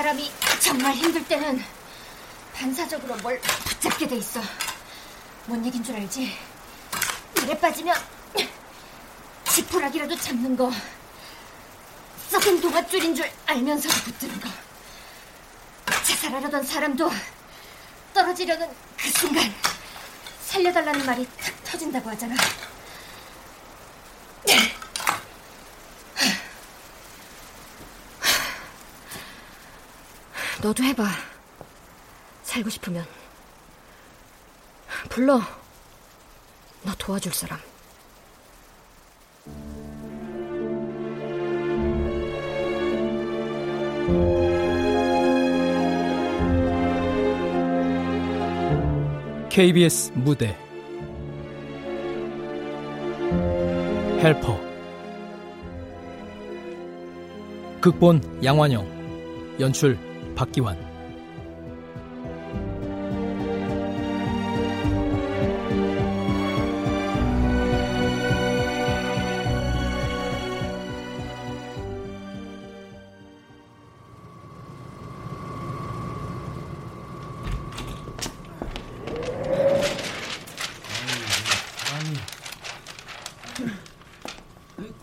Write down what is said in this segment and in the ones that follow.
사람이 정말 힘들 때는 반사적으로 뭘 붙잡게 돼 있어. 뭔 얘긴 줄 알지? 물에 빠지면 지푸라기라도 잡는 거. 썩은 동아줄인 줄 알면서도 붙드는 거. 자살하려던 사람도 떨어지려는 그 순간 살려달라는 말이 탁 터진다고 하잖아. 너도 해봐. 살고 싶으면. 불러. 너 도와줄 사람. KBS 무대 헬퍼 극본 양환영 연출 박기환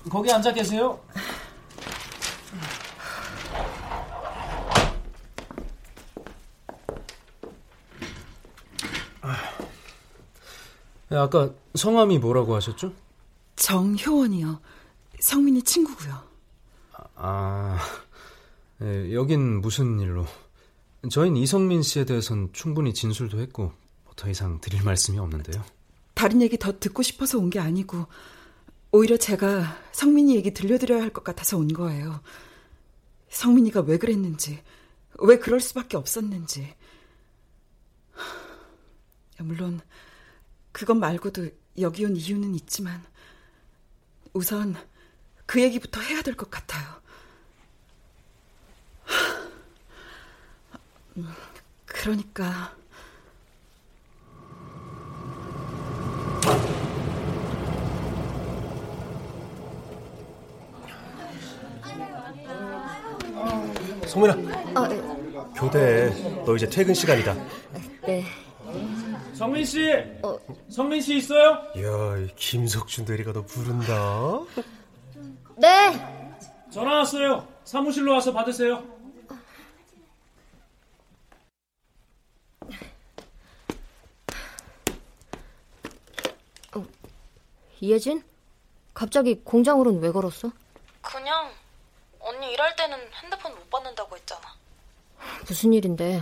거기 앉아 계세요. 아까 성함이 뭐라고 하셨죠? 정효원이요. 성민이 친구고요. 아, 네, 여긴 무슨 일로? 저흰 이성민 씨에 대해선 충분히 진술도 했고 뭐더 이상 드릴 말씀이 없는데요. 다른 얘기 더 듣고 싶어서 온 게 아니고 오히려 제가 성민이 얘기 들려드려야 할 것 같아서 온 거예요. 성민이가 왜 그랬는지, 왜 그럴 수밖에 없었는지. 물론 그것 말고도 여기 온 이유는 있지만 우선 그 얘기부터 해야 될 것 같아요. 그러니까 성민아. 어, 네. 교대. 너 이제 퇴근 시간이다. 네. 성민 씨. 어. 성민 씨 있어요? 야, 김석준 대리가 너 부른다. 네. 전화 왔어요. 사무실로 와서 받으세요. 어, 이혜진? 갑자기 공장으로는 왜 걸었어? 그냥 언니 일할 때는 핸드폰 못 받는다고 했잖아. 무슨 일인데?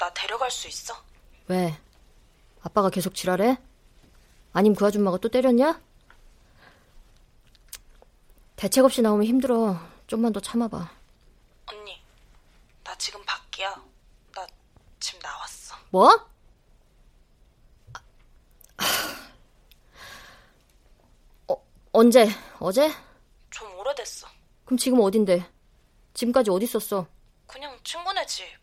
나 데려갈 수 있어? 왜? 아빠가 계속 지랄해? 아님 그 아줌마가 또 때렸냐? 대책 없이 나오면 힘들어. 좀만 더 참아봐. 언니, 나 지금 밖이야. 나 지금 나왔어. 뭐? 어, 언제? 어제? 좀 오래됐어. 그럼 지금 어딘데? 지금까지 어디 있었어? 그냥 친구네 집.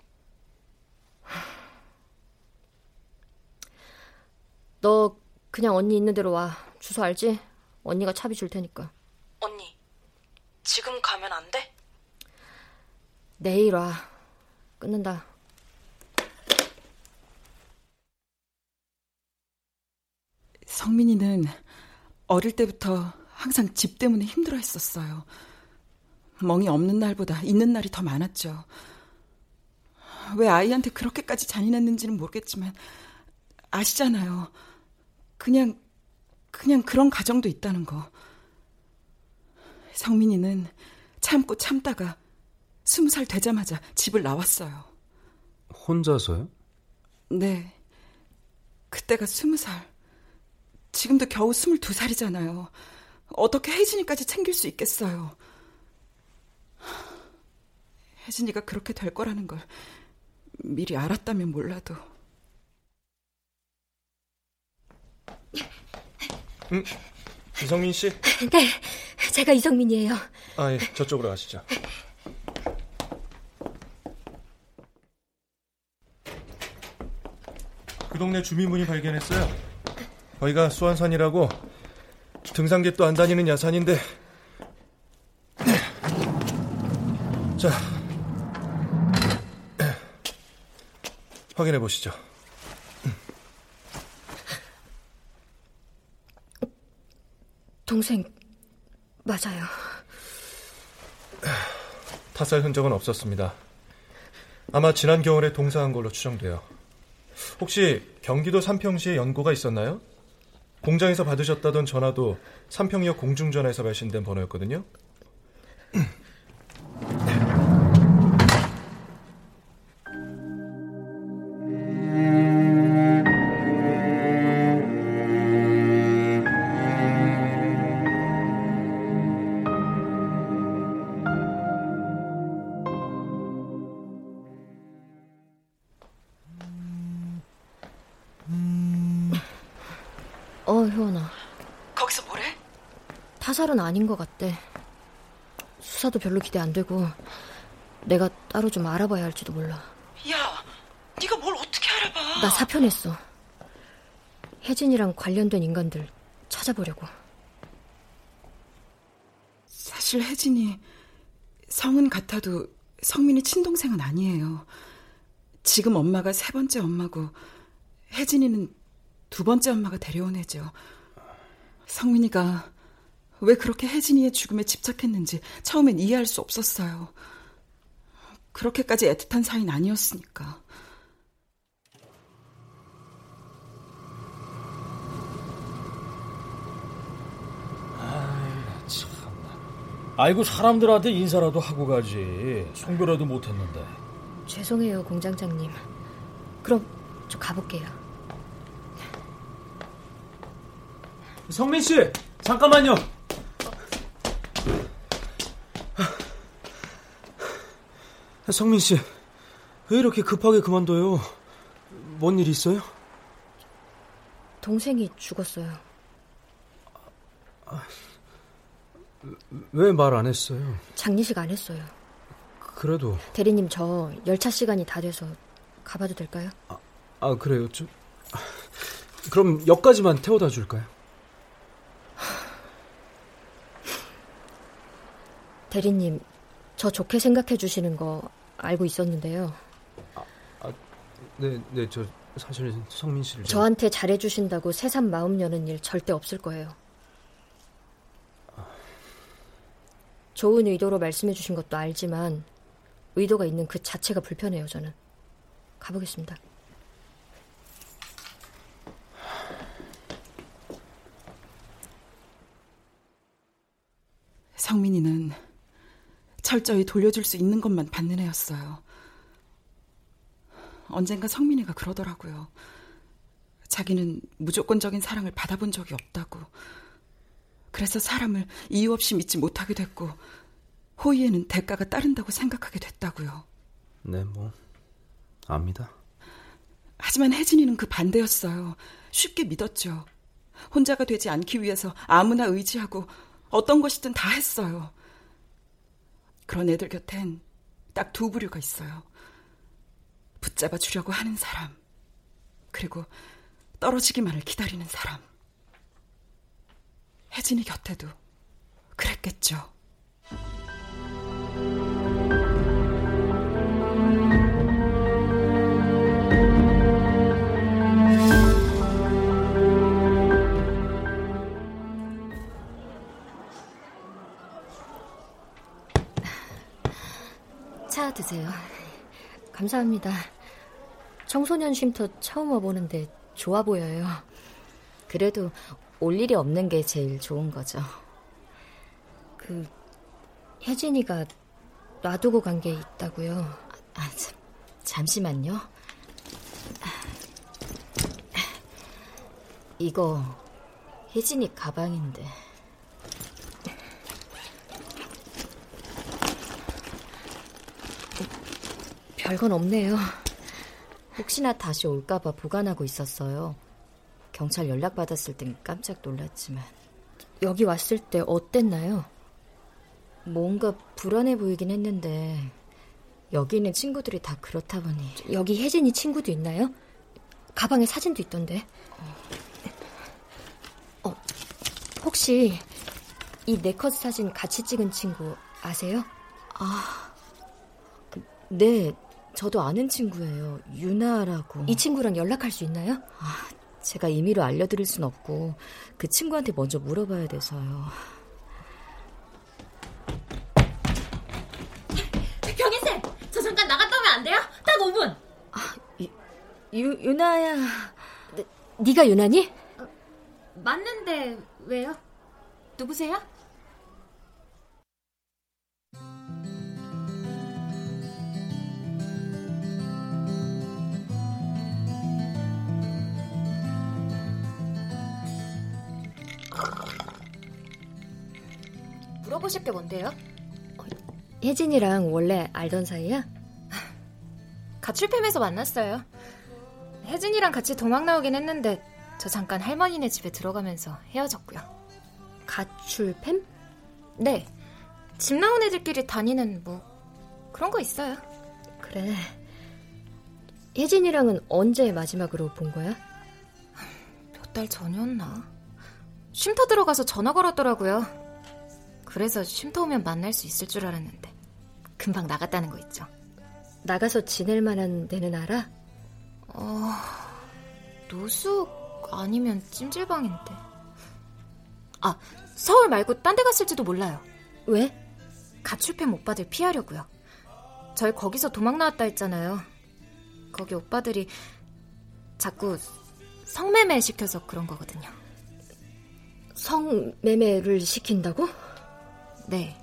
너 그냥 언니 있는 대로 와. 주소 알지? 언니가 차비 줄 테니까. 언니, 지금 가면 안 돼? 내일 와. 끊는다. 성민이는 어릴 때부터 항상 집 때문에 힘들어 했었어요. 멍이 없는 날보다 있는 날이 더 많았죠. 왜 아이한테 그렇게까지 잔인했는지는 모르겠지만, 아시잖아요. 그냥, 그냥 그런 가정도 있다는 거. 성민이는 참고 참다가 스무 살 되자마자 집을 나왔어요. 혼자서요? 네. 그때가 스무 살. 지금도 겨우 스물두 살이잖아요. 어떻게 혜진이까지 챙길 수 있겠어요. 혜진이가 그렇게 될 거라는 걸 미리 알았다면 몰라도. 응? 이성민 씨? 네, 제가 이성민이에요. 아, 예, 저쪽으로 가시죠. 그 동네 주민분이 발견했어요. 거기가 수안산이라고 등산객도 안 다니는 야산인데 자, 확인해 보시죠. 동생 맞아요. 타살 흔적은 없었습니다. 아마 지난 겨울에 동사한 걸로 추정돼요. 혹시 경기도 삼평시에 연고가 있었나요? 공장에서 받으셨다던 전화도 삼평역 공중전화에서 발신된 번호였거든요. 아닌 것 같대. 수사도 별로 기대 안 되고 내가 따로 좀 알아봐야 할지도 몰라. 야, 네가 뭘 어떻게 알아봐? 나 사표 냈어. 혜진이랑 관련된 인간들 찾아보려고. 사실 혜진이 성은 같아도 성민이 친동생은 아니에요. 지금 엄마가 세 번째 엄마고 혜진이는 두 번째 엄마가 데려온 애죠. 성민이가 왜 그렇게 혜진이의 죽음에 집착했는지 처음엔 이해할 수 없었어요. 그렇게까지 애틋한 사이는 아니었으니까. 아이고 사람들한테 인사라도 하고 가지. 송별라도 못했는데. 죄송해요, 공장장님. 그럼 저 가볼게요. 성민 씨, 잠깐만요. 성민 씨, 왜 이렇게 급하게 그만둬요? 뭔 일 있어요? 동생이 죽었어요. 왜말 안 했어요? 장례식 안 했어요. 그래도 대리님 저 열차 시간이 다 돼서 가봐도 될까요? 아 그래요 좀 그럼 역까지만 태워다 줄까요? 대리님 저 좋게 생각해 주시는 거 알고 있었는데요. 네, 네, 저 사실 성민 씨를 좀- 저한테 잘해 주신다고 새삼 마음 여는 일 절대 없을 거예요. 좋은 의도로 말씀해 주신 것도 알지만 의도가 있는 그 자체가 불편해요, 저는. 가보겠습니다. 성민이는 철저히 돌려줄 수 있는 것만 받는 애였어요. 언젠가 성민이가 그러더라고요. 자기는 무조건적인 사랑을 받아본 적이 없다고. 그래서 사람을 이유 없이 믿지 못하게 됐고, 호의에는 대가가 따른다고 생각하게 됐다고요. 네, 뭐 압니다. 하지만 혜진이는 그 반대였어요. 쉽게 믿었죠. 혼자가 되지 않기 위해서 아무나 의지하고 어떤 것이든 다 했어요. 그런 애들 곁엔 딱 두 부류가 있어요. 붙잡아 주려고 하는 사람, 그리고 떨어지기만을 기다리는 사람. 혜진이 곁에도 그랬겠죠. 드세요. 감사합니다. 청소년 쉼터 처음 와보는데 좋아 보여요. 그래도 올 일이 없는 게 제일 좋은 거죠. 그 혜진이가 놔두고 간 게 있다고요. 아, 참, 잠시만요. 이거 혜진이 가방인데. 별건 없네요. 혹시나 다시 올까봐 보관하고 있었어요. 경찰 연락 받았을 땐 깜짝 놀랐지만 여기 왔을 때 어땠나요? 뭔가 불안해 보이긴 했는데 여기 있는 친구들이 다 그렇다 보니 여기 혜진이 친구도 있나요? 가방에 사진도 있던데. 어, 혹시 이 네컷 사진 같이 찍은 친구 아세요? 아, 네, 저도 아는 친구예요. 유나라고. 이 친구랑 연락할 수 있나요? 아, 제가 임의로 알려드릴 순 없고 그 친구한테 먼저 물어봐야 돼서요. 경희 쌤, 저 잠깐 나갔다 오면 안 돼요? 딱 5분. 아, 유, 유나야. 네, 네가 유나니? 어, 맞는데 왜요? 누구세요? 물어보실 게 뭔데요? 어, 혜진이랑 원래 알던 사이야? 가출팸에서 만났어요. 혜진이랑 같이 도망 나오긴 했는데 저 잠깐 할머니네 집에 들어가면서 헤어졌고요. 가출팸? 네. 집 나온 애들끼리 다니는 뭐 그런 거 있어요. 그래. 혜진이랑은 언제 마지막으로 본 거야? 몇 달 전이었나? 쉼터 들어가서 전화 걸었더라고요. 그래서 쉼터 오면 만날 수 있을 줄 알았는데 금방 나갔다는 거 있죠. 나가서 지낼 만한 데는 알아? 어... 노숙 아니면 찜질방인데. 아, 서울 말고 딴 데 갔을지도 몰라요. 왜? 가출팸 오빠들 피하려고요. 저희 거기서 도망 나왔다 했잖아요. 거기 오빠들이 자꾸 성매매 시켜서 그런 거거든요. 성매매를 시킨다고? 네.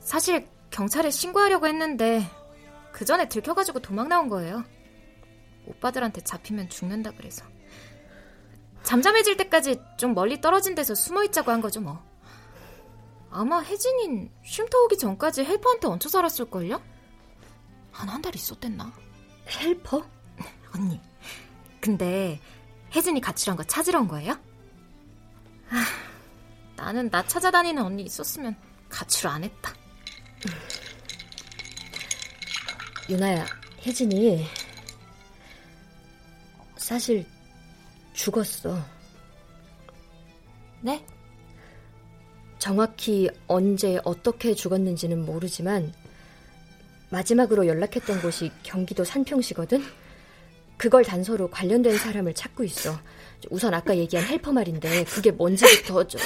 사실 경찰에 신고하려고 했는데 그 전에 들켜가지고 도망 나온 거예요. 오빠들한테 잡히면 죽는다 그래서. 잠잠해질 때까지 좀 멀리 떨어진 데서 숨어 있자고 한 거죠, 뭐. 아마 혜진인 쉼터 오기 전까지 헬퍼한테 얹혀 살았을걸요? 한 한 달 있었댔나? 헬퍼? 언니. 근데 혜진이 가출한 거 찾으러 온 거예요? 아, 나는 나 찾아다니는 언니 있었으면 가출 안 했다. 유나야, 혜진이 사실 죽었어. 네? 정확히 언제 어떻게 죽었는지는 모르지만 마지막으로 연락했던 곳이 경기도 산평시거든. 그걸 단서로 관련된 사람을 찾고 있어. 우선 아까 얘기한 헬퍼 말인데 그게 뭔지부터 좀.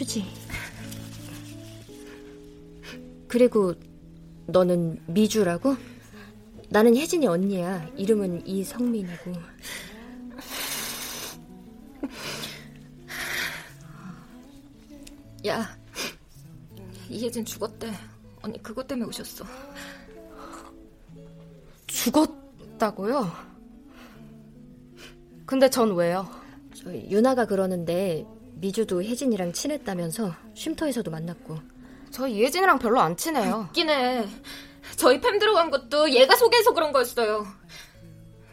휴지. 그리고 너는 미주라고? 나는 혜진이 언니야. 이름은 이성민이고. 야, 이혜진 죽었대. 언니 그것 때문에 오셨어. 죽었다고요? 근데 전 왜요? 저 유나가 그러는데 미주도 혜진이랑 친했다면서 쉼터에서도 만났고. 저 이혜진이랑 별로 안 친해요. 웃기네. 저희 팸 들어간 것도 얘가 소개해서 그런 거였어요.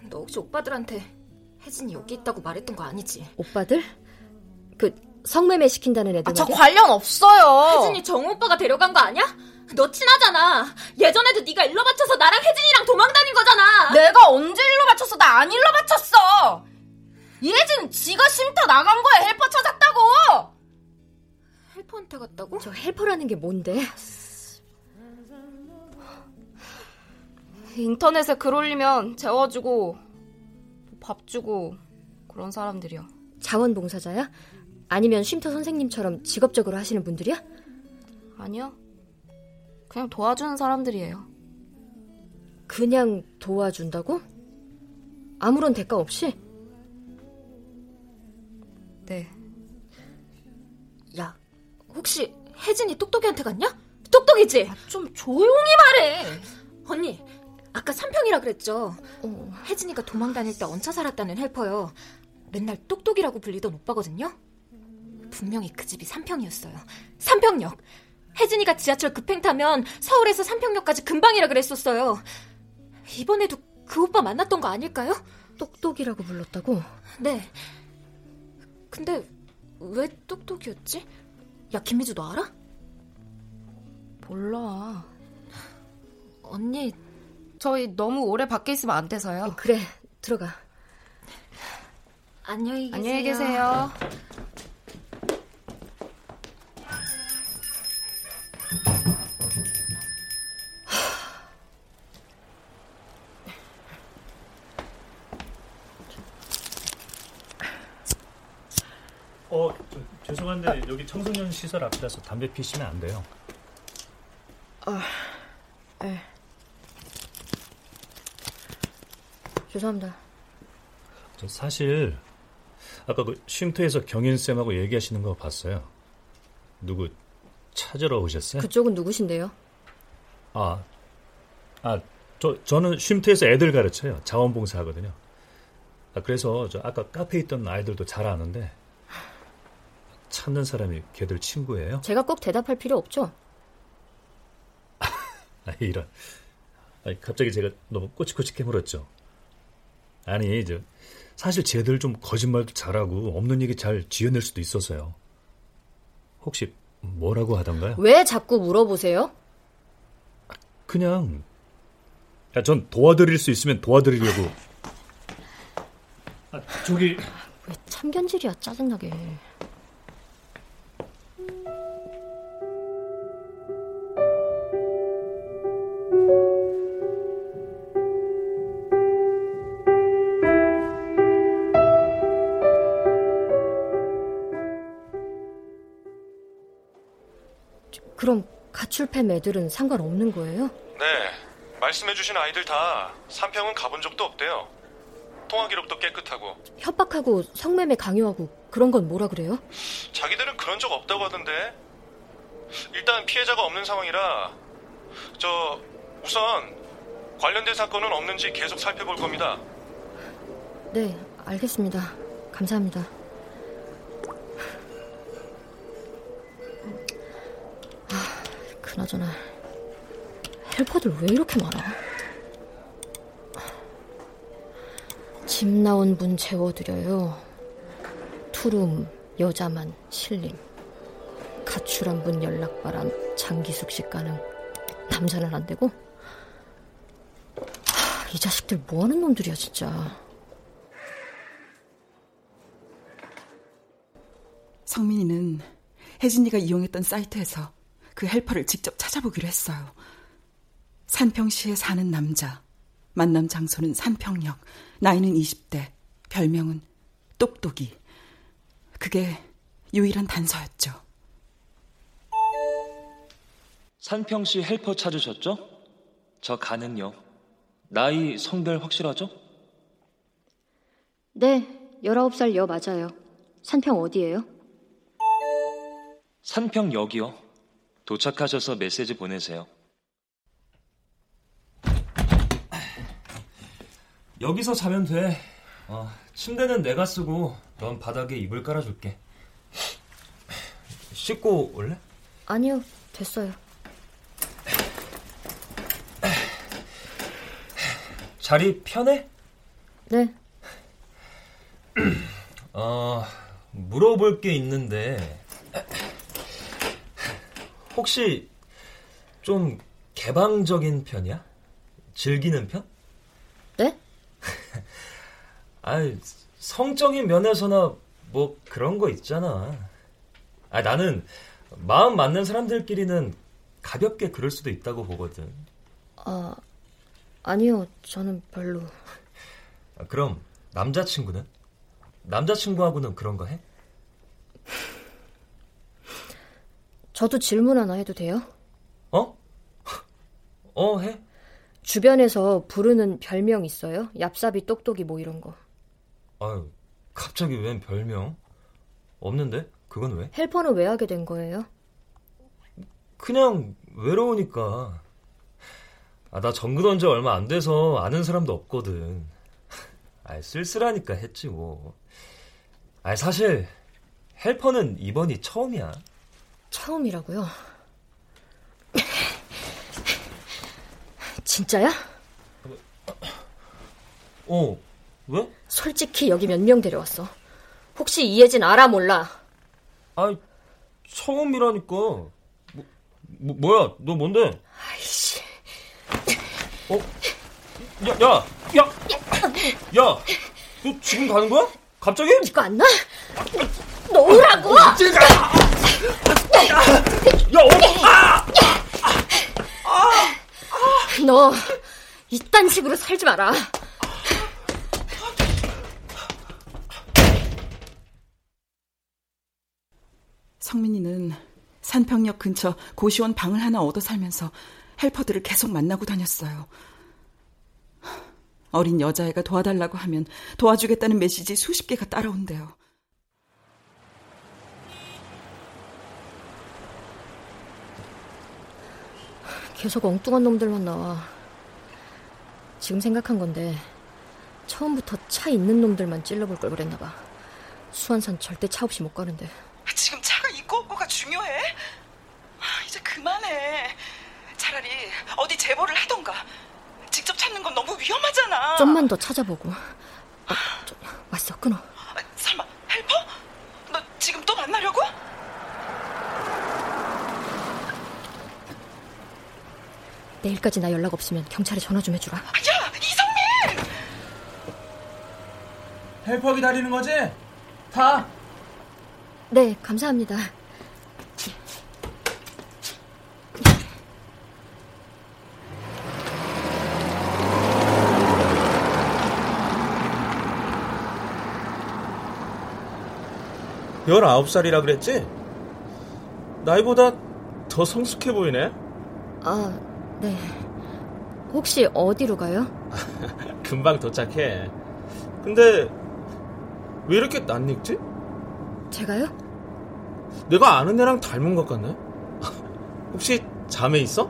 너 혹시 오빠들한테 혜진이 여기 있다고 말했던 거 아니지? 오빠들? 그 성매매 시킨다는 애들 아, 저? 관련 없어요. 혜진이 정우 오빠가 데려간 거 아니야? 너 친하잖아. 예전에도 네가 일러 바쳐서 나랑 혜진이랑 도망 다닌 거잖아. 내가 언제 일로 맞췄어? 나 안 일로 맞췄어. 이혜진 지가 쉼터 나간 거야. 헬퍼 찾았다고. 헬퍼한테 갔다고? 저 헬퍼라는 게 뭔데? 인터넷에 글 올리면 재워주고 밥 주고 그런 사람들이요. 자원봉사자야? 아니면 쉼터 선생님처럼 직업적으로 하시는 분들이야? 아니요. 그냥 도와주는 사람들이에요. 그냥 도와준다고? 아무런 대가 없이? 혹시 혜진이 똑똑이한테 갔냐? 똑똑이지? 아, 좀 조용히 말해. 언니, 아까 삼평이라 그랬죠? 어, 혜진이가 도망 다닐 때 얹혀 살았다는 헬퍼요. 맨날 똑똑이라고 불리던 오빠거든요? 분명히 그 집이 삼평이었어요. 삼평역. 혜진이가 지하철 급행 타면 서울에서 삼평역까지 금방이라 그랬었어요. 이번에도 그 오빠 만났던 거 아닐까요? 똑똑이라고 불렀다고? 네. 근데 왜 똑똑이었지? 야, 김미주 너 알아? 몰라. 언니, 저희 너무 오래 밖에 있으면 안 돼서요. 그래, 들어가. 안녕히 계세요. 안녕히 계세요. 죄송한데 여기 청소년 시설 앞이라서 담배 피시면 안 돼요. 아, 에. 죄송합니다. 저 사실 아까 그 쉼터에서 경인 쌤하고 얘기하시는 거 봤어요. 누구 찾으러 오셨어요? 그쪽은 누구신데요? 아, 아, 저 저는 쉼터에서 애들 가르쳐요. 자원봉사 하거든요. 아, 그래서 저 아까 카페에 있던 아이들도 잘 아는데 찾는 사람이 걔들 친구예요? 제가 꼭 대답할 필요 없죠. 아, 이런. 아니, 갑자기 제가 너무 꼬치꼬치 깨물었죠. 아니, 저 사실 쟤들 좀 거짓말도 잘하고 없는 얘기 잘 지어낼 수도 있어서요. 혹시 뭐라고 하던가요? 왜 자꾸 물어보세요? 그냥 야, 전 도와드릴 수 있으면 도와드리려고. 아, 저기 왜 참견질이야 짜증나게. 출팸 애들은 상관없는 거예요? 네, 말씀해주신 아이들 다 산평은 가본 적도 없대요. 통화 기록도 깨끗하고 협박하고 성매매 강요하고 그런 건 뭐라 그래요? 자기들은 그런 적 없다고 하던데. 일단 피해자가 없는 상황이라 저 우선 관련된 사건은 없는지 계속 살펴볼 겁니다. 네, 알겠습니다. 감사합니다. 그나저나 헬퍼들 왜 이렇게 많아? 집 나온 분 재워드려요. 투룸 여자만 실림. 가출한 분 연락바람 장기 숙식 가능. 남자는 안 되고? 하, 이 자식들 뭐 하는 놈들이야 진짜. 성민이는 혜진이가 이용했던 사이트에서 그 헬퍼를 직접 찾아보기로 했어요. 산평시에 사는 남자, 만남 장소는 산평역, 나이는 20대, 별명은 똑똑이. 그게 유일한 단서였죠. 산평시 헬퍼 찾으셨죠? 저 가는요. 나이, 성별 확실하죠? 네, 19살 여 맞아요. 산평 어디예요? 산평역이요. 도착하셔서 메시지 보내세요. 여기서 자면 돼. 어, 침대는 내가 쓰고 넌 바닥에 이불 깔아줄게. 씻고 올래? 아니요, 됐어요. 자리 편해? 네. 어, 물어볼 게 있는데 혹시 좀 개방적인 편이야? 즐기는 편? 네? 아, 성적인 면에서나 뭐 그런 거 있잖아. 아, 나는 마음 맞는 사람들끼리는 가볍게 그럴 수도 있다고 보거든. 아, 아니요, 저는 별로. 아, 그럼 남자친구는? 남자친구하고는 그런 거 해? 저도 질문 하나 해도 돼요? 어? 어, 해? 주변에서 부르는 별명 있어요? 얍삽이 똑똑이 뭐 이런 거. 아유, 갑자기 웬 별명? 없는데? 그건 왜? 헬퍼는 왜 하게 된 거예요? 그냥 외로우니까. 아, 나 정글 온지 얼마 안 돼서 아는 사람도 없거든. 아, 쓸쓸하니까 했지 뭐. 아, 사실 헬퍼는 이번이 처음이야. 처음이라고요? 진짜야? 어, 왜? 솔직히 여기 몇 명 데려왔어. 혹시 이혜진 알아 몰라? 아, 처음이라니까. 뭐, 뭐 뭐 야? 너 뭔데? 아이씨. 어? 야, 야, 야, 야, 너 지금 가는 거야? 갑자기? 이거 안 나? 놓으라고! 야, 어, 아! 너 이딴 식으로 살지 마라. 성민이는 산평역 근처 고시원 방을 하나 얻어 살면서 헬퍼들을 계속 만나고 다녔어요. 어린 여자애가 도와달라고 하면 도와주겠다는 메시지 수십 개가 따라온대요. 계속 엉뚱한 놈들만 나와. 지금 생각한 건데 처음부터 차 있는 놈들만 찔러볼 걸 그랬나 봐. 수완산 절대 차 없이 못 가는데. 지금 차가 있고 없고가 중요해? 아, 이제 그만해. 차라리 어디 제보를 하던가. 직접 찾는 건 너무 위험하잖아. 좀만 더 찾아보고. 아, 저, 왔어, 끊어. 아, 설마 헬퍼? 너 지금 또 만나려고? 내일까지 나 연락 없으면 경찰에 전화 좀 해주라. 야, 이성민! 헬퍼 기다리는 거지? 타. 네, 감사합니다. 열아홉 살이라 그랬지? 나이보다 더 성숙해 보이네. 아, 네. 혹시 어디로 가요? 금방 도착해. 근데 왜 이렇게 낯익지? 제가요? 내가 아는 애랑 닮은 것 같네. 혹시 자매 있어?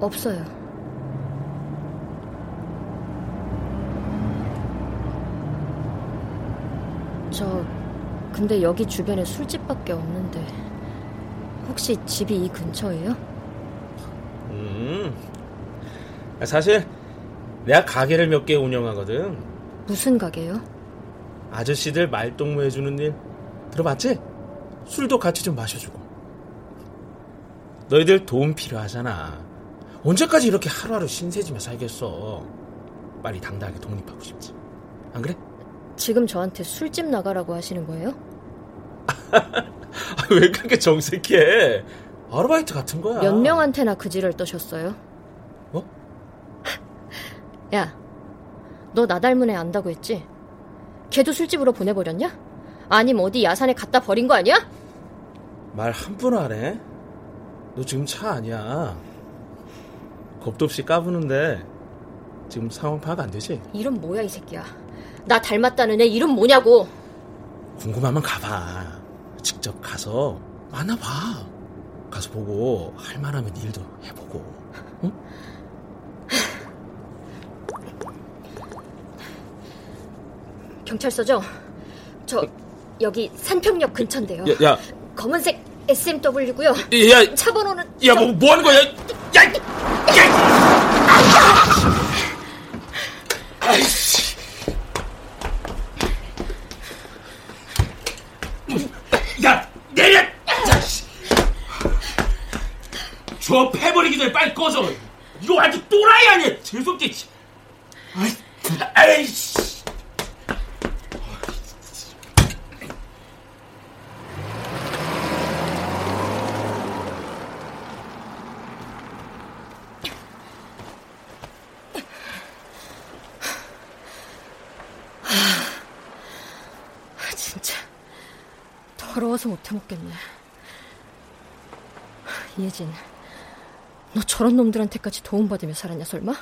없어요. 저 근데 여기 주변에 술집밖에 없는데 혹시 집이 이 근처예요? 음. 사실 내가 가게를 몇 개 운영하거든. 무슨 가게요? 아저씨들 말동무 해주는 일 들어봤지? 술도 같이 좀 마셔주고. 너희들 도움 필요하잖아. 언제까지 이렇게 하루하루 신세지며 살겠어. 빨리 당당하게 독립하고 싶지. 안 그래? 지금 저한테 술집 나가라고 하시는 거예요? 왜 그렇게 정색해? 아르바이트 같은 거야. 몇 명한테나 그 지를 떠셨어요? 어? 야, 너 나 닮은 애 안다고 했지? 걔도 술집으로 보내버렸냐? 아님 어디 야산에 갖다 버린 거 아니야? 말 함부로 하네. 너 지금 차 아니야. 겁도 없이 까부는데 지금 상황 파악 안 되지? 이름 뭐야 이 새끼야. 나 닮았다는 애 이름 뭐냐고. 궁금하면 가봐. 직접 가서 만나봐. 가서 보고 할 만하면 일도 해보고. 응? 경찰서죠? 저 여기 산평역 근처인데요. 야, 야. 검은색 SMW고요. 야, 차 번호는 야, 뭐, 뭐 하는 거야? 야, 아이씨. 야, 내려! 저 패버리기 전에 빨리 꺼져. 이거 완전 또라이 아니야? 재수없게. 아이, 아이씨. 진짜 더러워서 못해 먹겠네. 이혜진, 너 저런 놈들한테까지 도움받으며 살았냐 설마?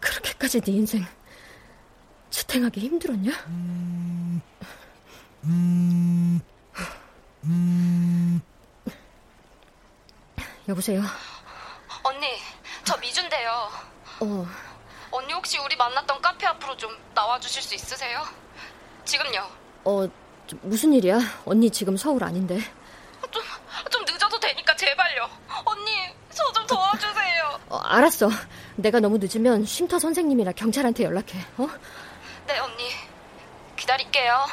그렇게까지 네 인생 지탱하기 힘들었냐? 음, 음, 음. 여보세요. 언니, 저 미준데요. 어. 언니 혹시 우리 만났던 카페 앞으로 좀 나와주실 수 있으세요? 지금요. 어, 무슨 일이야? 언니 지금 서울 아닌데. 좀, 좀 늦어도 되니까 제발요. 언니, 저 좀 도와주세요. 어, 알았어. 내가 너무 늦으면 쉼터 선생님이나 경찰한테 연락해. 어? 네, 언니. 기다릴게요.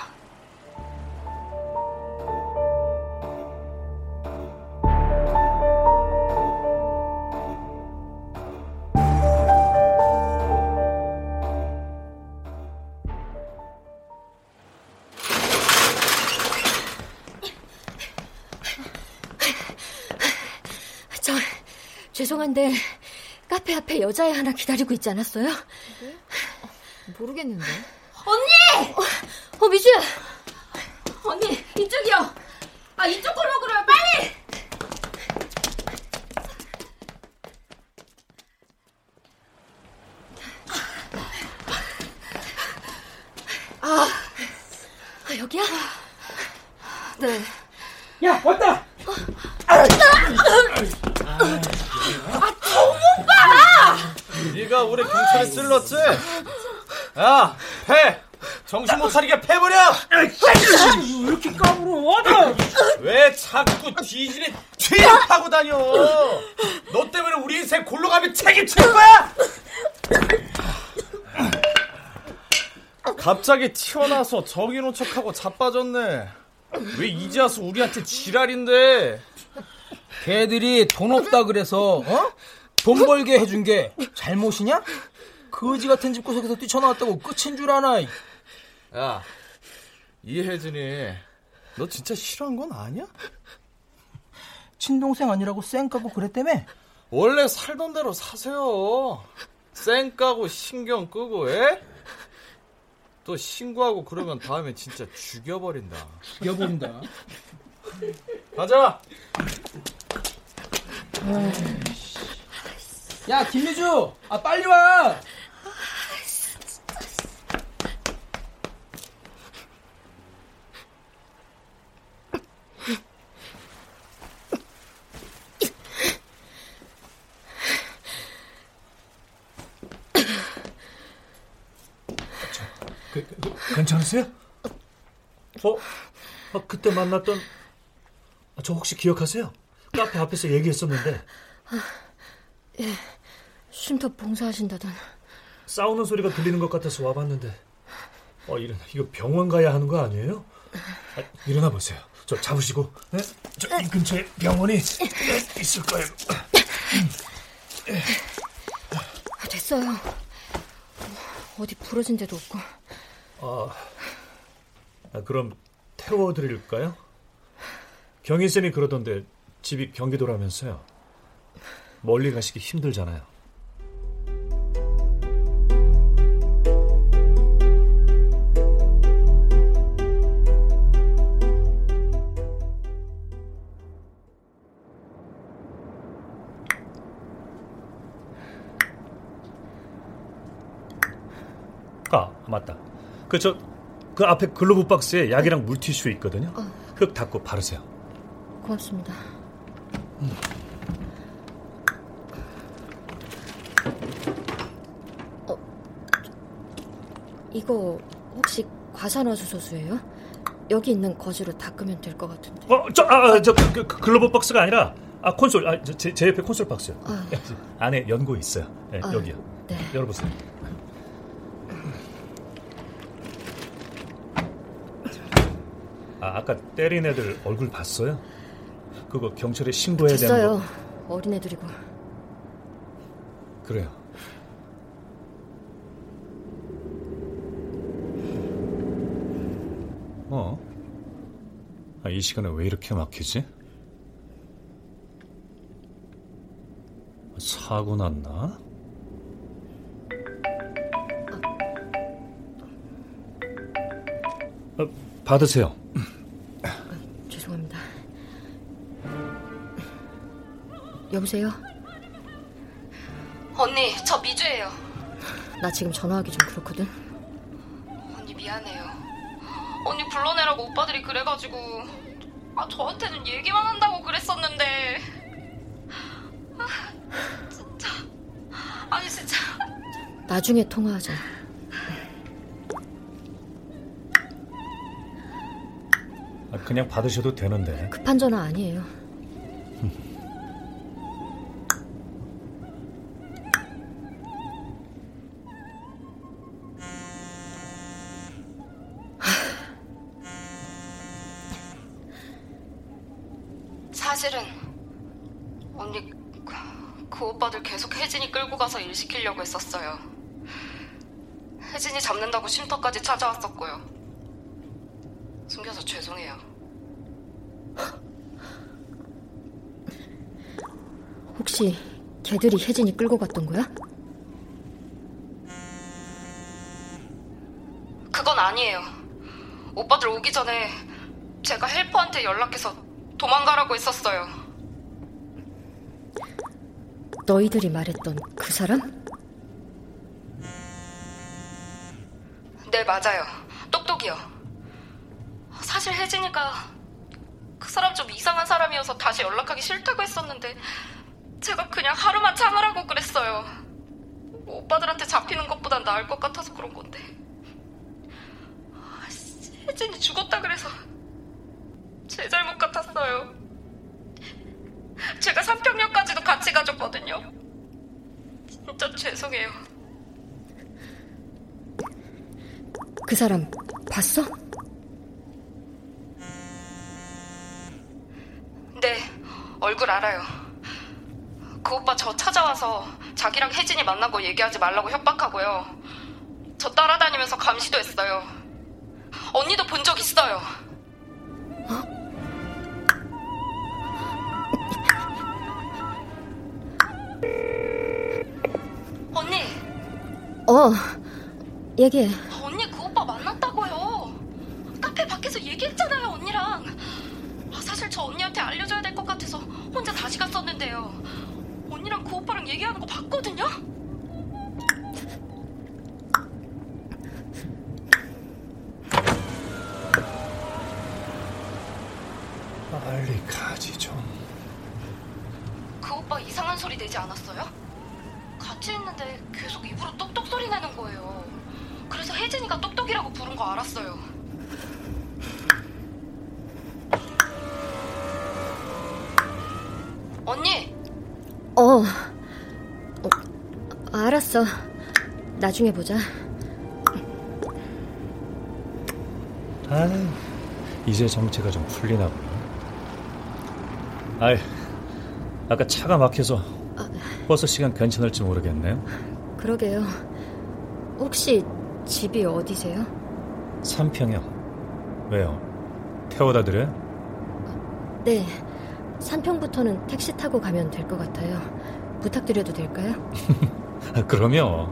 죄송한데 카페 앞에 여자애 하나 기다리고 있지 않았어요? 네? 모르겠는데. 언니! 어, 어 미주야. 언니 이쪽이요. 아 이쪽 골목으로요. 빨리. 아, 아 여기야? 네. 야 왔다. 어. 아, 정오빠! 네가 우리 경찰에 쓸렀지? 야, 패! 정신 못 차리게 패버려! 왜 이렇게 까불어? 왜 자꾸 뒤질이 파고 다녀? 너 때문에 우리 인생 골로 가면 책임질 거야! 갑자기 튀어나와서 정의로운 척하고 자빠졌네. 왜 이제 와서 우리한테 지랄인데? 걔들이 돈 없다 그래서 어? 돈 벌게 해준 게 잘못이냐? 거지 같은 집구석에서 뛰쳐나왔다고 끝인 줄 아나? 야, 이혜진이 너 진짜 싫어한 건 아니야? 친동생 아니라고 쌩 까고 그랬다며? 원래 살던 대로 사세요. 쌩 까고 신경 끄고, 에? 또 신고하고 그러면 다음에 진짜 죽여버린다. 죽여버린다. 가자. 야 김미주, 아 빨리 와. 그, 그, 괜찮으세요? 어? 어? 그때 만났던 아, 저 혹시 기억하세요? 카페 앞에서 얘기했었는데. 아, 예, 쉼터 봉사하신다던. 싸우는 소리가 들리는 것 같아서 와봤는데. 어, 이런 이거 병원 가야 하는 거 아니에요? 아, 일어나 보세요. 저 잡으시고, 네? 저이 근처에 병원이 있을 거예요. 아, 됐어요. 어디 부러진 데도 없고. 아, 아 그럼 태워드릴까요? 경인 쌤이 그러던데 집이 경기도라면서요. 멀리 가시기 힘들잖아요. 맞다. 그, 저, 그 앞에 글로브 박스에 약이랑 물티슈 있거든요. 어. 흙 닦고 바르세요. 고맙습니다. 음. 어, 이거 혹시 과산화수소수예요? 여기 있는 거즈로 닦으면 될 것 같은데. 어, 저, 아, 아 저 그, 그, 그, 글로브 박스가 아니라 아 콘솔, 아, 제, 제 옆에 콘솔 박스요. 아. 안에 연고 있어요. 네, 아, 여기요. 네. 열어보세요. 아, 아까 때린 애들 얼굴 봤어요? 그거 경찰에 신고해야 되는 됐어요. 어린 애들이고. 그래요. 어? 아, 이 시간에 왜 이렇게 막히지? 사고 났나? 어, 받으세요. 여보세요? 언니, 저 미주예요. 나 지금 전화하기 좀 그렇거든. 언니 미안해요. 언니 불러내라고 오빠들이 그래가지고 아, 저한테는 얘기만 한다고 그랬었는데 아, 진짜 아니 진짜 나중에 통화하자. 그냥 받으셔도 되는데. 급한 전화 아니에요. 혹시 걔들이 혜진이 끌고 갔던 거야? 그건 아니에요. 오빠들 오기 전에 제가 헬퍼한테 연락해서 도망가라고 했었어요. 너희들이 말했던 그 사람? 네, 맞아요. 똑똑이요. 사실 혜진이가 그 사람 좀 이상한 사람이어서 다시 연락하기 싫다고 했었는데 제가 그냥 하루만 참으라고 그랬어요. 오빠들한테 잡히는 것보단 나을 것 같아서 그런 건데. 아, 씨, 혜진이 죽었다 그래서 제 잘못 같았어요. 제가 삼평역까지도 같이 가줬거든요. 진짜 죄송해요. 그 사람 봤어? 네, 얼굴 알아요. 그 오빠 저 찾아와서 자기랑 혜진이 만나고 얘기하지 말라고 협박하고요. 저 따라다니면서 감시도 했어요. 언니도 본 적 있어요. 언니, 어, 얘기해. 언니 그 오빠 만났다고요. 카페 밖에서 얘기했잖아요, 언니랑. 아, 사실 저 언니한테 알려줘야 될 것 같아서 혼자 다시 갔었는데요. 언니랑 그 오빠랑 얘기하는 거 봤거든요? 빨리 가지 좀. 그 오빠 이상한 소리 내지 않았어요? 같이 있는데 계속 입으로 똑똑 소리 내는 거예요. 그래서 혜진이가 똑똑이라고 부른 거 알았어요. 언니, 어, 어, 알았어. 나중에 보자. 아, 이제 정체가 좀 풀리나 보네. 아이, 아까 차가 막혀서 버스 시간 괜찮을지 모르겠네요. 그러게요. 혹시 집이 어디세요? 삼평이요. 왜요? 태워다 드려요? 네. 산평부터는 택시 타고 가면 될 것 같아요. 부탁드려도 될까요? 아, 그럼요.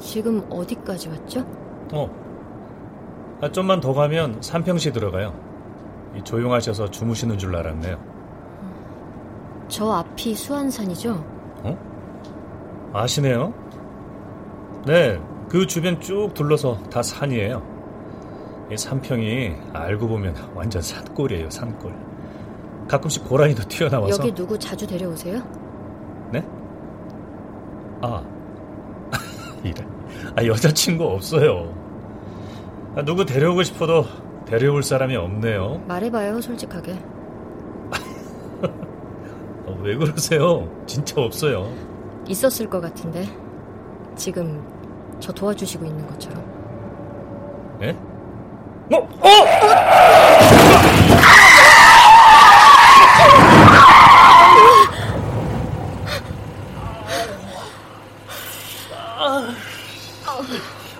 지금 어디까지 왔죠? 어. 아, 좀만 더 가면 삼평시 들어가요. 이 조용하셔서 주무시는 줄 알았네요. 저 앞이 수안산이죠? 어? 아시네요? 네, 그 주변 쭉 둘러서 다 산이에요. 이 산평이 알고 보면 완전 산골이에요, 산골. 가끔씩 고라니도 튀어나와서. 여기 누구 자주 데려오세요? 네? 아, 이래. 아, 여자친구 없어요. 아, 누구 데려오고 싶어도 데려올 사람이 없네요. 말해봐요, 솔직하게. 아, 왜 그러세요? 진짜 없어요. 있었을 것 같은데. 지금 저 도와주시고 있는 것처럼. 예? 어? 어! 아,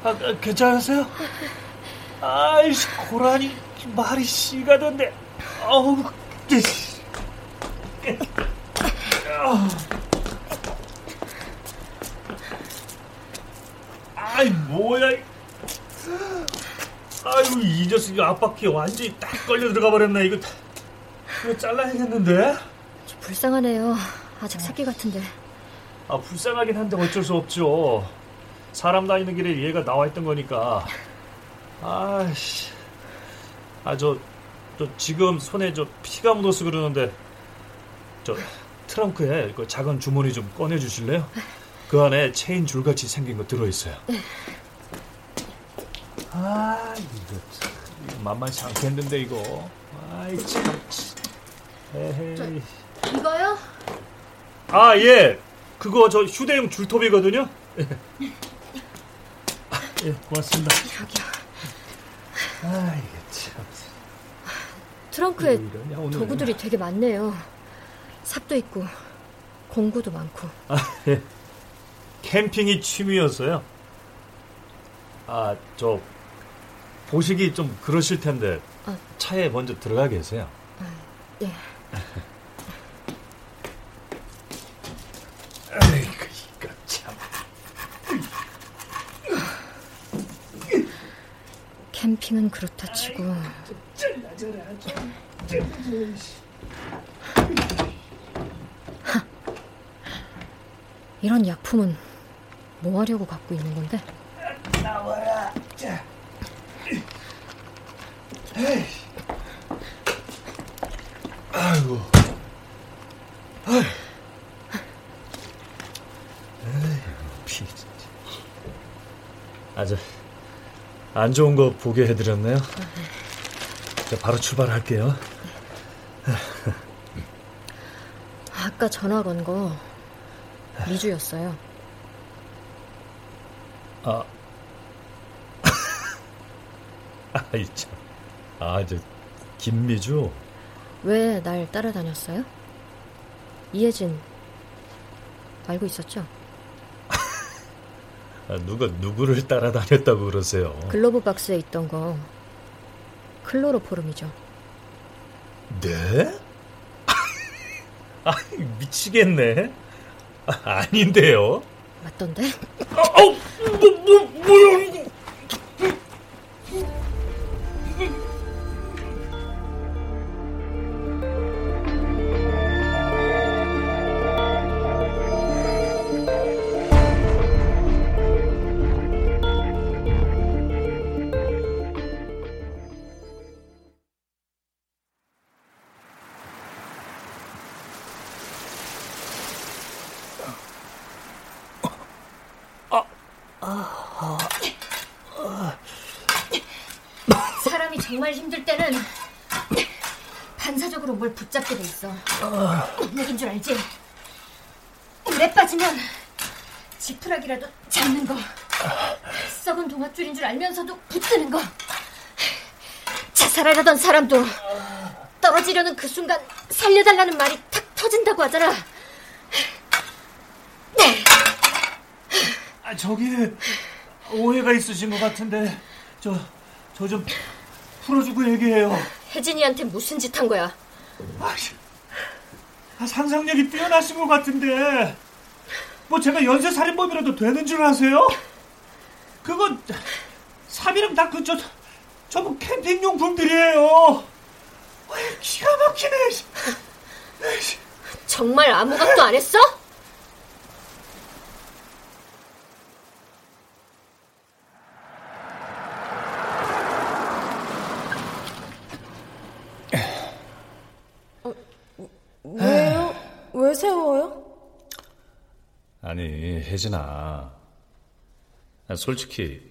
아, 괜찮으세요? 아이씨, 고라니 말이 씨가던데. 어우, 아이 뭐야. 아이고 이 녀석이 앞바퀴 완전히 딱 걸려 들어가 버렸네. 이거 이거 잘라야겠는데? 저 불쌍하네요. 아직 새끼 같은데. 아 불쌍하긴 한데 어쩔 수 없죠. 사람 다니는 길에 얘가 나와 있던 거니까. 아씨. 아저 저 지금 손에 저 피가 묻어서 그러는데 저 트렁크에 그 작은 주머니 좀 꺼내 주실래요? 그 안에 체인 줄같이 생긴 거 들어 있어요. 네. 아 이거 참 이거 만만치 않겠는데 이거. 아이 참. 에헤이. 이거요? 아 예. 그거 저 휴대용 줄톱이거든요. 예. 아, 예, 고맙습니다. 여기요. 아 이게 참. 트렁크에 이러냐. 도구들이 되게 많네요. 삽도 있고 공구도 많고. 아, 예. 캠핑이 취미였어요. 아, 저 보시기 좀 그러실 텐데 아. 차에 먼저 들어가 계세요. 네. 아이고, 이거 참. 캠핑은 그렇다 치고 하, 이런 약품은 뭐 하려고 갖고 있는 건데? 나와라. 아이고. 아이. 에이, 피 진짜. 아주 안 좋은 거 보게 해드렸네요. 자, 바로 출발할게요. 아까 전화 건 거 미주였어요. 아. 아이 참. 아, 저 김미주. 왜 날 따라다녔어요? 이혜진 알고 있었죠? 아, 누가 누구를 따라다녔다고 그러세요? 글로브 박스에 있던 거 클로로포름이죠. 네? 아, 미치겠네. 아, 아닌데요. 맞던데? 아, 어, 뭐, 뭐, 뭐야 얘긴 줄 알지? 물에 빠지면 지푸라기라도 잡는 거. 썩은 동아줄인 줄 알면서도 붙드는 거. 자살하려던 사람도 떨어지려는 그 순간 살려달라는 말이 탁 터진다고 하잖아. 아, 저기 오해가 있으신 것 같은데 저 저 좀 풀어주고 얘기해요. 혜진이한테 무슨 짓 한 거야? 아, 상상력이 뛰어나신 것 같은데 뭐 제가 연쇄 살인범이라도 되는 줄 아세요? 그건 사비랑 다그저 전부 캠핑 용품들이에요. 아이, 기가 막히네. 정말 아무것도 안 했어? 왜요? 왜 세워요? 아니 혜진아, 아, 솔직히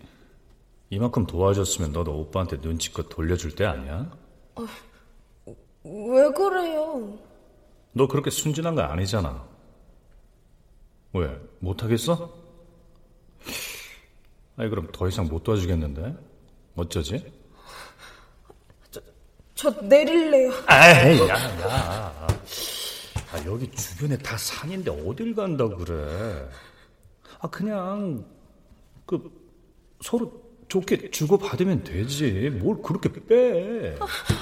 이만큼 도와줬으면 너도 오빠한테 눈치껏 돌려줄 때 아니야? 왜 그래요? 너 그렇게 순진한 거 아니잖아. 왜 못하겠어? 아니 그럼 더 이상 못 도와주겠는데? 어쩌지? 저 내릴래요. 에이, 야, 야. 아, 여기 주변에 다 산인데 어딜 간다고 그래. 아, 그냥, 그, 서로 좋게 주고받으면 되지. 뭘 그렇게 빼.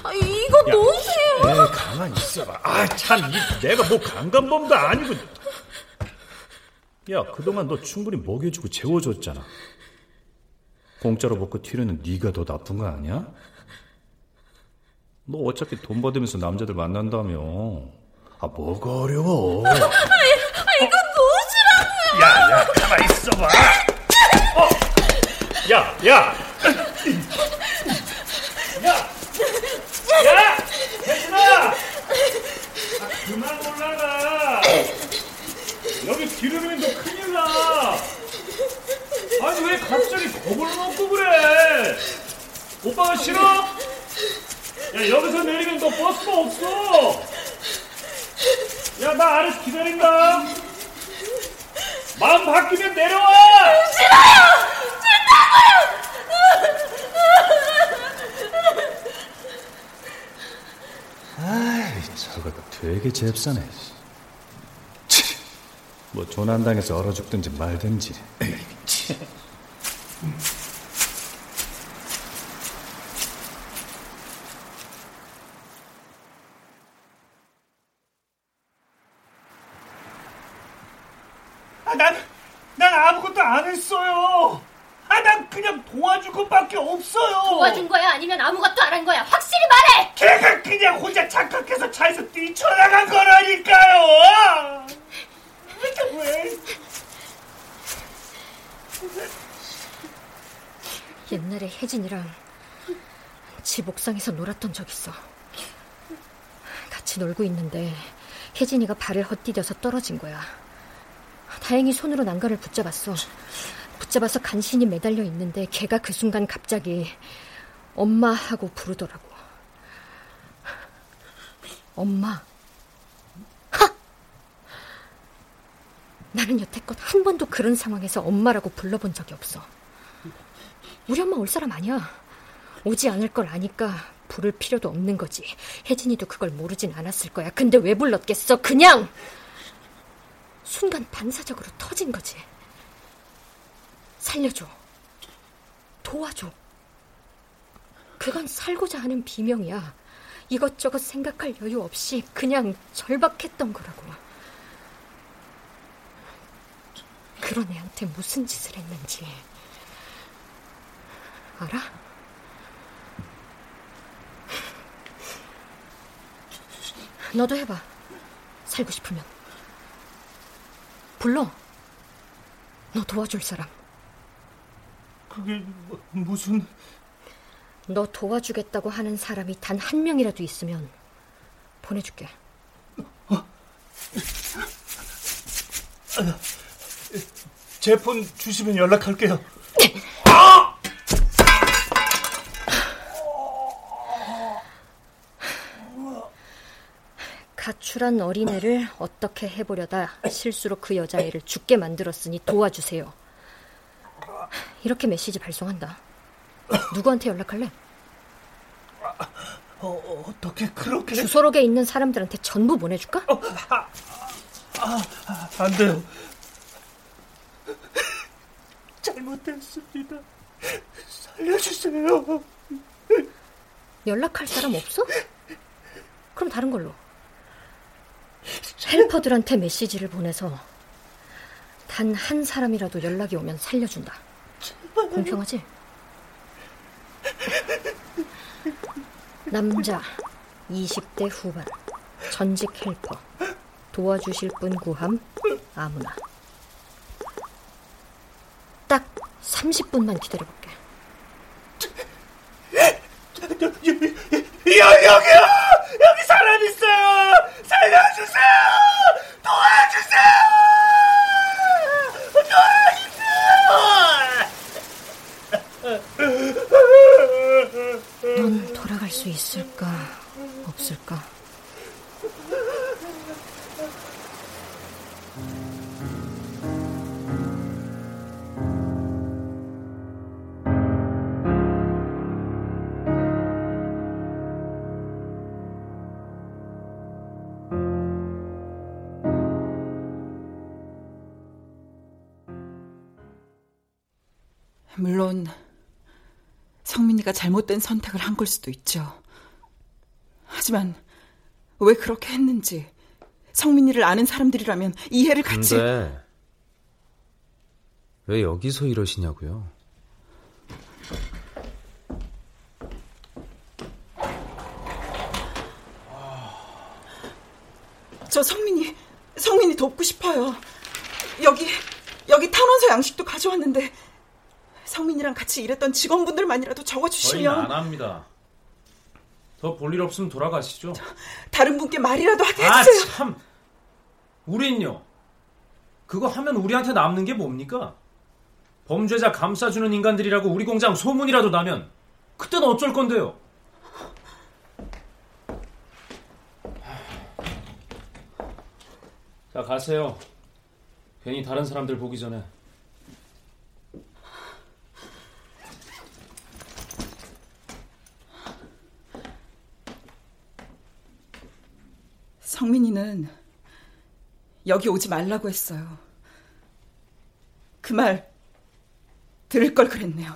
아, 이거 야, 놓으세요. 가만히 있어봐. 아, 참, 이, 내가 뭐 강간범도 아니고. 야, 그동안 너 충분히 먹여주고 재워줬잖아. 공짜로 먹고 튀려는 네가 더 나쁜 거 아니야? 너 어차피 돈 받으면서 남자들 만난다며. 아, 뭐가 어려워. 아, 이거 무엇이라고요? 야, 야, 가만 있어봐. 어, 야, 야. 야, 야, 혜진아. 아, 그만 올라가. 여기 기름이면 너 큰일 나. 아니 왜 갑자기 겁을 먹고 그래? 오빠가 싫어? 야 여기서 내리면 너 버스가 없어. 야 나 아래서 기다린다. 마음 바뀌면 내려와. 싫어요. 아이 저거 되게 잽싸네. 뭐 조난당해서 얼어 죽든지 말든지. 아, 난, 난 아무것도 안 했어요. 아, 난 그냥 도와준 것밖에 없어요. 도와준 거야? 아니면 아무것도 안 한 거야? 확실히 말해! 걔가 그냥 혼자 착각해서 차에서 뛰쳐나간 거라니까요. 왜? 옛날에 혜진이랑 집 옥상에서 놀았던 적 있어. 같이 놀고 있는데 혜진이가 발을 헛디뎌서 떨어진 거야. 다행히 손으로 난간을 붙잡았어. 붙잡아서 간신히 매달려 있는데 걔가 그 순간 갑자기 엄마 하고 부르더라고. 엄마. 하! 나는 여태껏 한 번도 그런 상황에서 엄마라고 불러본 적이 없어. 우리 엄마 올 사람 아니야. 오지 않을 걸 아니까 부를 필요도 없는 거지. 혜진이도 그걸 모르진 않았을 거야. 근데 왜 불렀겠어? 그냥 순간 반사적으로 터진 거지. 살려줘. 도와줘. 그건 살고자 하는 비명이야. 이것저것 생각할 여유 없이 그냥 절박했던 거라고. 그런 애한테 무슨 짓을 했는지 알아? 너도 해봐. 살고 싶으면. 불러. 너 도와줄 사람. 그게 뭐, 무슨... 너 도와주겠다고 하는 사람이 단 한 명이라도 있으면 보내줄게. 제폰 주시면 연락할게요. 가출한 어린애를 어떻게 해보려다 실수로 그 여자애를 죽게 만들었으니 도와주세요. 이렇게 메시지 발송한다. 누구한테 연락할래? 어, 어떻게 그렇게... 주소록에 있는 사람들한테 전부 보내줄까? 어, 아, 아, 아, 안 돼요. 잘못했습니다. 살려주세요. 연락할 사람 없어? 그럼 다른 걸로. 헬퍼들한테 메시지를 보내서 단 한 사람이라도 연락이 오면 살려준다. 공평하지? 남자 20대 후반 전직 헬퍼 도와주실 분 구함 아무나 딱 30분만 기다려볼게 여, 여기요! 여기 사람 있어요! 살려주세요! 도와주세요! 넌 돌아갈 수 있을까, 없을까? 물론 성민이가 잘못된 선택을 한 걸 수도 있죠. 하지만 왜 그렇게 했는지 성민이를 아는 사람들이라면 이해를 갖지. 근데 왜 여기서 이러시냐고요? 저 성민이 성민이 돕고 싶어요. 여기 여기 탄원서 양식도 가져왔는데 성민이랑 같이 일했던 직원분들만이라도 적어주시면 저희는 안 합니다. 더 볼 일 없으면 돌아가시죠. 다른 분께 말이라도 하게 아, 해주세요. 참. 우린요. 그거 하면 우리한테 남는 게 뭡니까? 범죄자 감싸주는 인간들이라고 우리 공장 소문이라도 나면 그때는 어쩔 건데요? 자, 가세요. 괜히 다른 사람들 보기 전에. 성민이는 여기 오지 말라고 했어요. 그 말 들을 걸 그랬네요.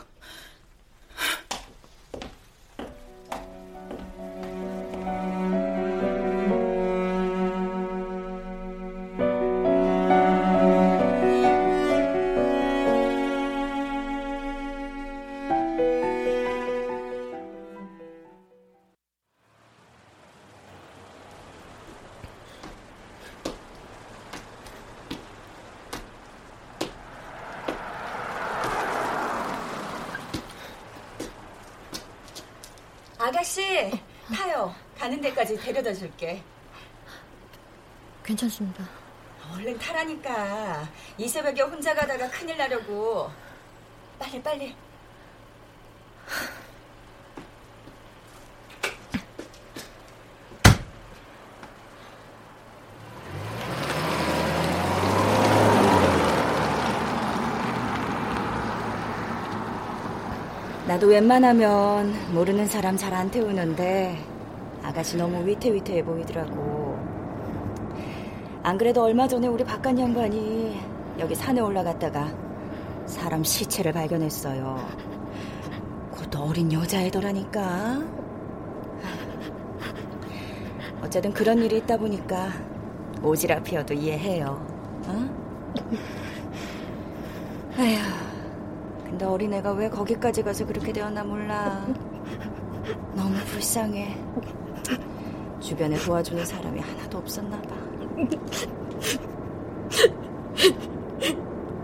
아가씨, 타요. 가는 데까지 데려다 줄게. 괜찮습니다. 얼른 타라니까. 이 새벽에 혼자 가다가 큰일 나려고. 빨리, 빨리. 나도 웬만하면 모르는 사람 잘 안 태우는데 아가씨 너무 위태위태해 보이더라고. 안 그래도 얼마 전에 우리 박간 양반이 여기 산에 올라갔다가 사람 시체를 발견했어요. 그것도 어린 여자애더라니까. 어쨌든 그런 일이 있다 보니까 오지랖이어도 이해해요. 어? 아휴, 근데 어린애가 왜 거기까지 가서 그렇게 되었나 몰라. 너무 불쌍해. 주변에 도와주는 사람이 하나도 없었나 봐.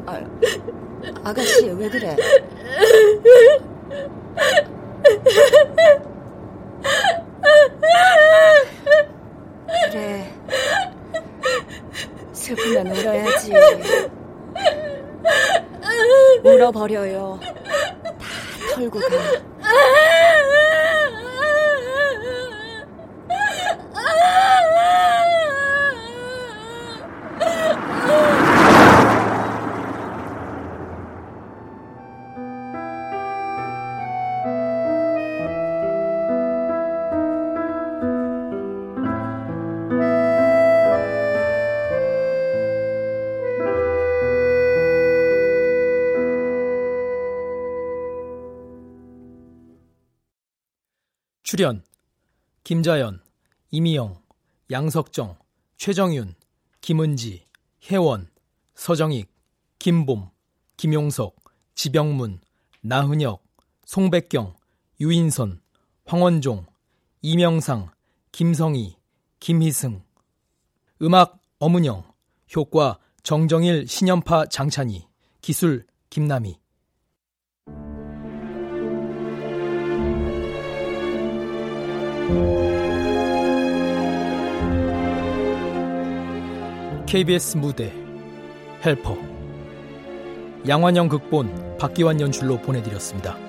아, 아가씨 왜 그래? 슬프면 울어야지. 울어버려요. 다 털고 가. 출연 김자연, 이미영, 양석정, 최정윤, 김은지, 혜원, 서정익, 김봄, 김용석, 지병문, 나은혁, 송백경, 유인선, 황원종, 이명상, 김성희, 김희승. 음악 엄은영 효과 정정일 신연파 장찬희 기술 김남희 KBS 무대 헬퍼 양환영 극본 박기환 연출로 보내드렸습니다.